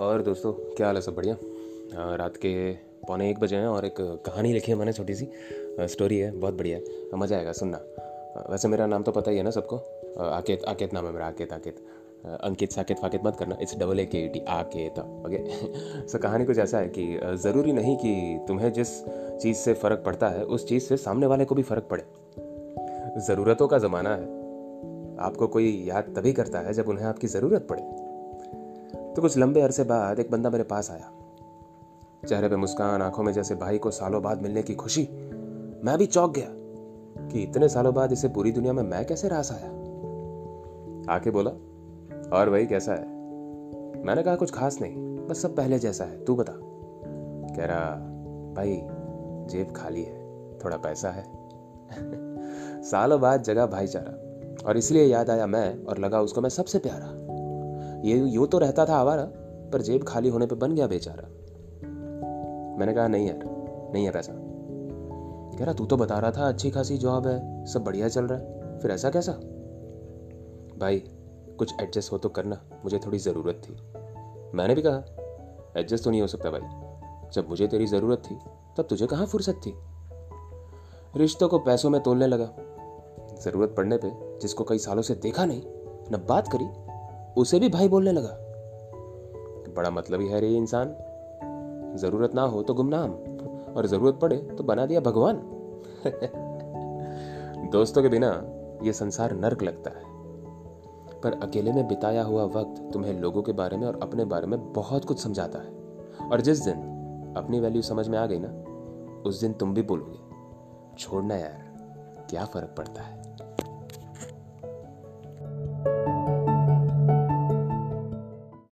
और दोस्तों, क्या हाल है सब बढ़िया? रात के पौने एक बजे हैं और एक कहानी लिखी है मैंने, छोटी सी। स्टोरी है, बहुत बढ़िया है। मज़ा आएगा, सुनना। वैसे मेरा नाम तो पता ही है ना सबको। आकेत आकेत नाम है मेरा, आकेत आकेत। अंकित, साकेत, फाकेत मत करना, इट्स डबल ए के टी आकेत ओके सो कहानी कुछ ऐसा है कि ज़रूरी नहीं कि तुम्हें जिस चीज़ से फ़र्क पड़ता है, उस चीज़ से सामने वाले को भी फ़र्क पड़े। ज़रूरतों का ज़माना है। आपको कोई याद तभी करता है जब उन्हें आपकी ज़रूरत पड़े। तो कुछ लंबे अरसे बाद एक बंदा मेरे पास आया। चेहरे पे मुस्कान, आँखों में जैसे भाई को सालों बाद मिलने की खुशी। मैं भी चौंक गया कि इतने सालों बाद इसे पूरी दुनिया में मैं कैसे रास आया? आके बोला, और भाई कैसा है? मैंने कहा, कुछ खास नहीं, बस सब पहले जैसा है, तू बता। कह रहा, भाई, जेब खाली है, थोड़ा पैसा है। सालों बाद जगह भाईचारा, और इसलिए याद आया मैं, और लगा उसको मैं सबसे प्यारा। ये यूँ तो रहता था आवारा, पर जेब खाली होने पे बन गया बेचारा। मैंने कहा, नहीं यार, नहीं है पैसा। कह रहा, तू तो बता रहा था, अच्छी खासी जॉब है, सब बढ़िया चल रहा है, फिर ऐसा कैसा? भाई, कुछ एडजस्ट हो तो करना, मुझे थोड़ी ज़रूरत थी। मैंने भी कहा एडजस्ट तो नहीं हो सकता भाई। जब मुझे तेरी ज़रूरत थी, तब तुझे कहाँ फुर्सत थी? रिश्तों को पैसों में तोलने लगा। ज़रूरत पड़ने पे, जिसको कई सालों से देखा नहीं, न बात करी उसे भी भाई बोलने लगा बड़ा मतलब ही है रे इंसान। ज़रूरत ना हो तो गुमनाम, और ज़रूरत पड़े तो बना दिया भगवान। दोस्तों के बिना ये संसार नर्क लगता है। पर अकेले में बिताया हुआ वक्त तुम्हें लोगों के बारे में और अपने बारे में बहुत कुछ समझाता है। और जिस दिन अपनी वैल्यू समझ में आ गई ना, उस दिन तुम भी बोलोगे, छोड़ना यार, क्या फ़र्क पड़ता है?